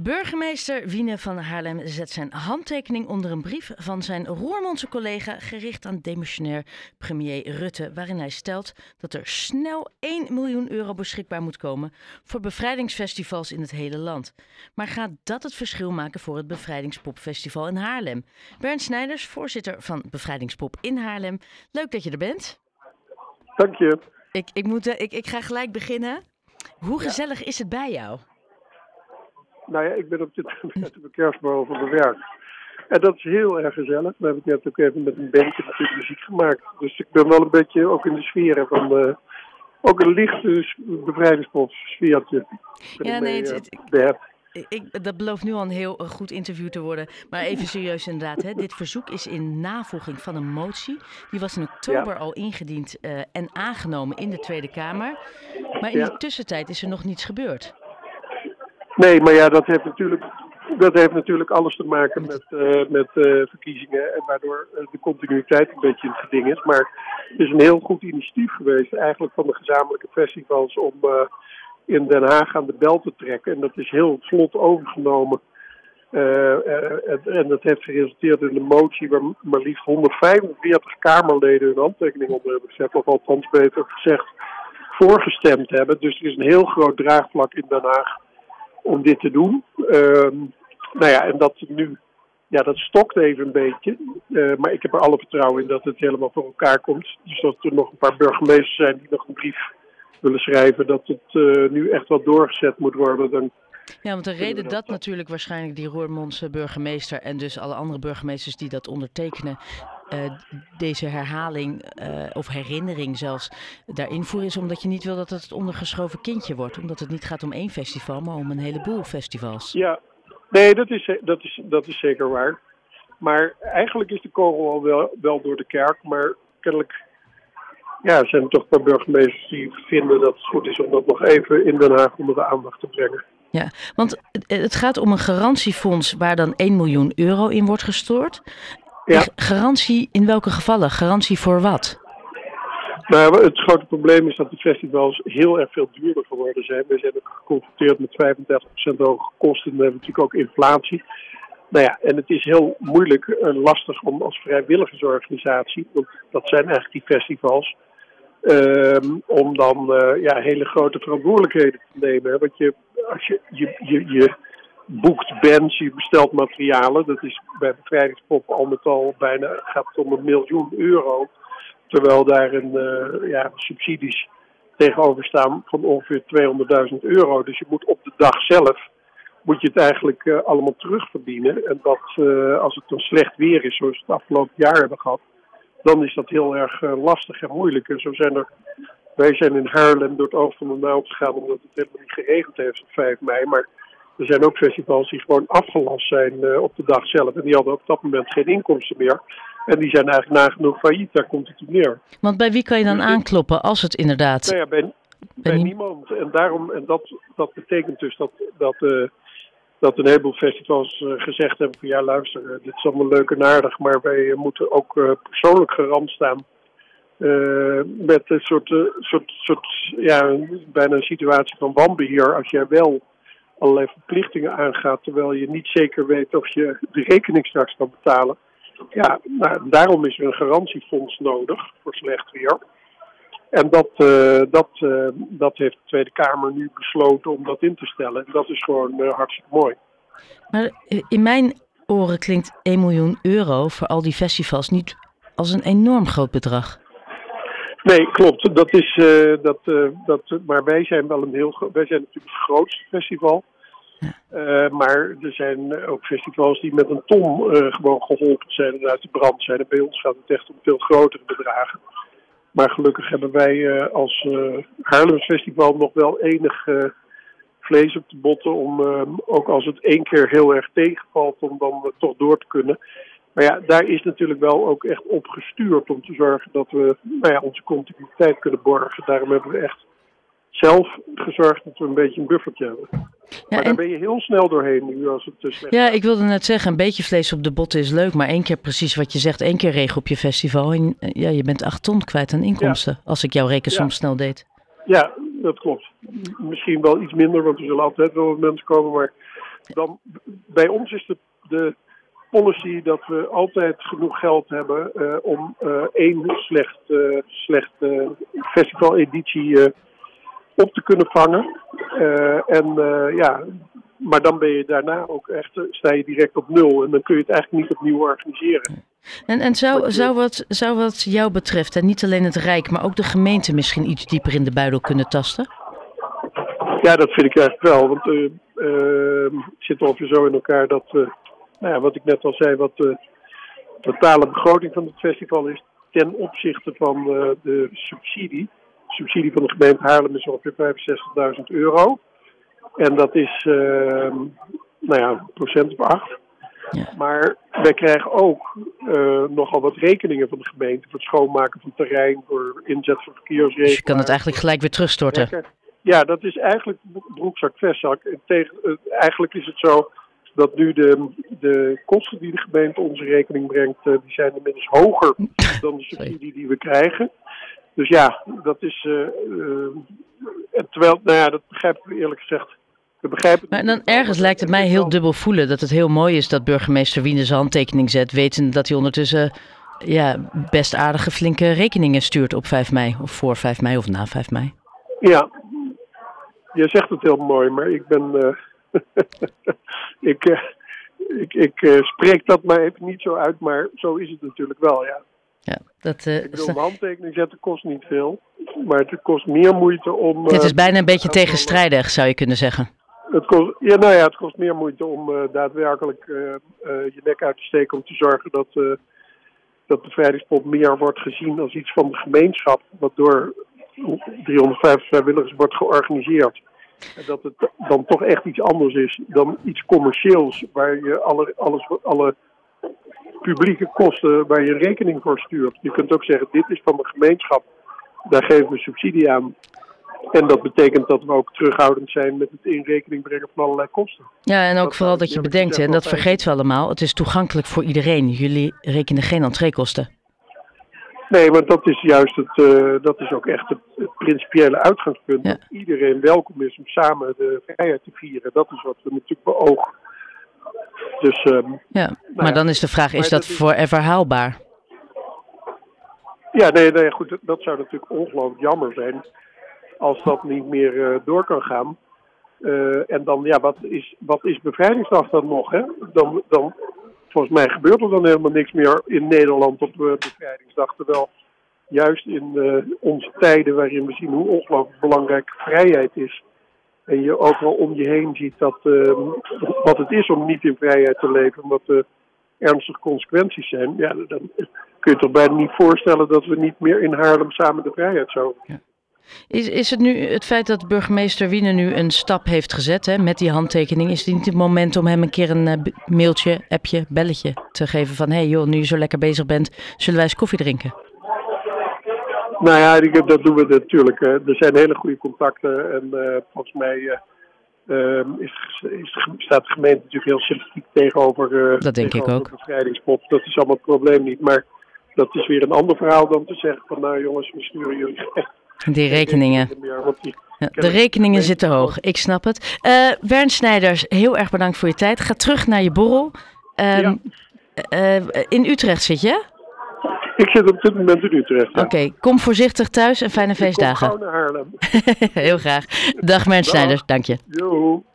Burgemeester Wiene van Haarlem zet zijn handtekening onder een brief van zijn Roermondse collega gericht aan demissionair premier Rutte, waarin hij stelt dat er snel 1 miljoen euro beschikbaar moet komen voor bevrijdingsfestivals in het hele land. Maar gaat dat het verschil maken voor het Bevrijdingspopfestival in Haarlem? Bernd Snijders, voorzitter van Bevrijdingspop in Haarlem. Leuk dat je er bent. Dank je. Ik, ik, moet, ik, ik ga gelijk beginnen. Hoe gezellig is het bij jou? Nou ja, ik ben op dit moment op een van mijn werk. En dat is heel erg gezellig. We hebben het net ook even met een bandje natuurlijk muziek gemaakt. Dus ik ben wel een beetje ook in de sfeer van... Uh, ook een lichte bevrijdingspop sfeertje. Ja, nee, het, het, ik, dat belooft nu al een heel goed interview te worden. Maar even serieus inderdaad. Hè. Dit verzoek is in navolging van een motie. Die was in oktober al ingediend uh, en aangenomen in de Tweede Kamer. Maar in ja. de tussentijd is er nog niets gebeurd. Nee, maar ja, dat heeft natuurlijk, dat heeft natuurlijk alles te maken met, uh, met uh, verkiezingen. En waardoor de continuïteit een beetje in het geding is. Maar het is een heel goed initiatief geweest eigenlijk van de gezamenlijke festivals om in Den Haag aan de bel te trekken. En dat is heel vlot overgenomen. En, en, dat heeft geresulteerd in een motie waar maar liefst 145 Kamerleden hun handtekening onder hebben gezet. Of althans beter gezegd voorgestemd hebben. Dus er is een heel groot draagvlak in Den Haag om dit te doen. Uh, nou ja, en dat nu, ja, dat stokt even een beetje. Uh, maar ik heb er alle vertrouwen in dat het helemaal voor elkaar komt. Dus dat er nog een paar burgemeesters zijn die nog een brief willen schrijven dat het uh, nu echt wel doorgezet moet worden. Dan ja, want de reden dat, dat natuurlijk waarschijnlijk die Roermondse burgemeester en dus alle andere burgemeesters die dat ondertekenen, uh, deze herhaling uh, of herinnering zelfs daarin voeren, is omdat je niet wil dat het het ondergeschoven kindje wordt. Omdat het niet gaat om één festival, maar om een heleboel festivals. Ja, nee, dat is, dat is, dat is zeker waar. Maar eigenlijk is de kogel al wel, wel door de kerk, maar kennelijk ja, er zijn toch een paar burgemeesters die vinden dat het goed is om dat nog even in Den Haag onder de aandacht te brengen. Ja, want het gaat om een garantiefonds waar dan 1 miljoen euro in wordt gestort. Ja. Garantie in welke gevallen? Garantie voor wat? Nou, het grote probleem is dat de festivals heel erg veel duurder geworden zijn. We zijn ook geconfronteerd met 35% hoge kosten. We hebben natuurlijk ook inflatie. Nou ja, en het is heel moeilijk en lastig om als vrijwilligersorganisatie, want dat zijn eigenlijk die festivals, um, om dan uh, ja, hele grote verantwoordelijkheden te nemen. Want je, als je, je, je, je boekt bands, je bestelt materialen, dat is bij bevrijdingspop al met al bijna, gaat het om een miljoen euro. Terwijl daar een, uh, ja, subsidies tegenover staan van ongeveer 200.000 euro. Dus je moet op de dag zelf moet je het eigenlijk uh, allemaal terugverdienen. En dat uh, als het dan slecht weer is, zoals we het afgelopen jaar hebben gehad, dan is dat heel erg lastig en moeilijk. En zo zijn er, wij zijn in Haarlem door het oog van de naald gegaan omdat het helemaal niet geregend heeft op 5 mei. Maar er zijn ook festivals die gewoon afgelast zijn op de dag zelf. En die hadden op dat moment geen inkomsten meer. En die zijn eigenlijk nagenoeg failliet, daar komt het op neer. Want bij wie kan je dan dus aankloppen als het inderdaad... Nou ja, bij, bij, bij niemand. En, daarom, en dat, dat betekent dus dat, dat dat een heleboel festivals uh, gezegd hebben van ja luister, uh, dit is allemaal leuk en aardig, maar wij moeten ook uh, persoonlijk garant staan. met een soort, soort, soort, ja, bijna een situatie van wanbeheer als jij wel allerlei verplichtingen aangaat, terwijl je niet zeker weet of je de rekening straks kan betalen. Ja, nou, daarom is er een garantiefonds nodig voor slecht weer. En dat, uh, dat, uh, dat heeft de Tweede Kamer nu besloten om dat in te stellen. En dat is gewoon uh, hartstikke mooi. Maar in mijn oren klinkt 1 miljoen euro voor al die festivals niet als een enorm groot bedrag. Nee, klopt. Dat is, dat, dat, maar wij zijn wel een heel wij zijn natuurlijk het grootste festival. Ja. maar er zijn ook festivals die met een ton gewoon geholpen zijn en uit de brand zijn. En bij ons gaat het echt om veel grotere bedragen. Maar gelukkig hebben wij als uh, Haarlems Festival nog wel enig vlees op de botten om, ook als het één keer heel erg tegenvalt, om dan toch door te kunnen. Maar ja, daar is natuurlijk wel ook echt op gestuurd om te zorgen dat we nou ja, onze continuïteit kunnen borgen. Daarom hebben we echt zelf gezorgd dat we een beetje een buffertje hebben. Ja, maar daar ben je heel snel doorheen nu als het te slecht Ja, ik wilde net zeggen, een beetje vlees op de botten is leuk. Maar één keer precies wat je zegt, één keer regen op je festival. En eh, ja, je bent acht ton kwijt aan inkomsten. Ja. Als ik jouw rekensom ja. snel deed. Ja, dat klopt. Misschien wel iets minder, want er zullen altijd wel mensen komen. Maar dan bij ons is de, de policy dat we altijd genoeg geld hebben uh, om uh, één slecht, uh, slecht festivaleditie op te kunnen vangen. en ja, maar dan ben je daarna ook echt, sta je direct op nul en dan kun je het eigenlijk niet opnieuw organiseren. En, en zou, zou, wat, zou wat jou betreft, en niet alleen het Rijk, maar ook de gemeente misschien iets dieper in de buidel kunnen tasten? Ja, dat vind ik eigenlijk wel. Want uh, uh, het zit ongeveer zo in elkaar dat, uh, nou ja, wat ik net al zei, wat de totale begroting van het festival is ten opzichte van de subsidie. De subsidie van de gemeente Haarlem is ongeveer 65.000 euro. En dat is, ehm, nou ja, procent of acht. Ja. Maar wij krijgen ook uh, nogal wat rekeningen van de gemeente voor het schoonmaken van terrein, voor inzet van verkeersrekeningen. Dus je kan het eigenlijk gelijk weer terugstorten. Ja, dat is eigenlijk broekzak, vestzak. Tegen, uh, eigenlijk is het zo dat nu de, de kosten die de gemeente onze rekening brengt, uh, die zijn inmiddels hoger dan de subsidie die we krijgen. Dus ja, dat is. terwijl, nou ja, dat begrijp ik eerlijk gezegd maar dan ergens lijkt het mij heel dubbel voelen dat het heel mooi is dat burgemeester Wien zijn handtekening zet, wetend dat hij ondertussen ja, best aardige flinke rekeningen stuurt op 5 mei, of voor 5 mei of na 5 mei. Ja, je zegt het heel mooi, maar ik ben. Uh, ik, uh, ik, ik uh, spreek dat maar even niet zo uit, maar zo is het natuurlijk wel, ja. Ja, dat, ik bedoel, een handtekening zetten kost niet veel, maar het kost meer moeite om. het is bijna een beetje tegenstrijdig, zou je kunnen zeggen. Het kost, ja, nou ja, het kost meer moeite om daadwerkelijk je nek uit te steken om te zorgen dat, dat de bevrijdingspop meer wordt gezien als iets van de gemeenschap, wat door 350 vrijwilligers wordt georganiseerd. En dat het dan toch echt iets anders is dan iets commercieels, waar je alle, alles, alle publieke kosten, waar je rekening voor stuurt. Je kunt ook zeggen, dit is van de gemeenschap, daar geven we subsidie aan. En dat betekent dat we ook terughoudend zijn met het in rekening brengen van allerlei kosten. Ja, en ook vooral dat je bedenkt, en dat vergeten we allemaal, het is toegankelijk voor iedereen. Jullie rekenen geen entreekosten. Nee, want dat is juist het, uh, dat is ook echt het, principiële uitgangspunt. Dat iedereen welkom is om samen de vrijheid te vieren. Dat is wat we natuurlijk beogen. Dus, um, ja, nou maar ja, dan is de vraag, is dat, dat forever haalbaar? Ja, nee, nee, goed, dat zou natuurlijk ongelooflijk jammer zijn als dat niet meer uh, door kan gaan. Uh, en dan, ja, wat is, wat is bevrijdingsdag dan nog? Hè? Dan, dan, volgens mij gebeurt er dan helemaal niks meer in Nederland op uh, bevrijdingsdag. Terwijl juist in onze tijden waarin we zien hoe ongelooflijk belangrijk vrijheid is. En je ook wel om je heen ziet dat, wat het is om niet in vrijheid te leven. Wat de ernstige consequenties zijn. Ja, dan kun je toch bijna niet voorstellen dat we niet meer in Haarlem samen de vrijheid zouden. Ja. Is, is het nu het feit dat burgemeester Wiener nu een stap heeft gezet hè, met die handtekening, is het niet het moment om hem een keer een uh, mailtje, appje, belletje te geven van hé hey joh, nu je zo lekker bezig bent, zullen wij eens koffie drinken? Nou ja, dat doen we natuurlijk. Er zijn hele goede contacten en uh, volgens mij uh, is, is, staat de gemeente natuurlijk heel sympathiek tegenover, dat denk tegenover ik ook. de bevrijdingspop. Dat is allemaal het probleem niet. Maar dat is weer een ander verhaal dan te zeggen van nou jongens, we sturen jullie echt die rekeningen. Ja, de rekeningen zitten hoog, ik snap het. Uh, Bernd Snijders, heel erg bedankt voor je tijd. Ga terug naar je borrel. Ja. uh, in Utrecht zit je? Ik zit op dit moment in Utrecht. Oké, okay, kom voorzichtig thuis en fijne ik feestdagen. Kom naar Haarlem. heel graag. Dag Bernd Snijders, dank je.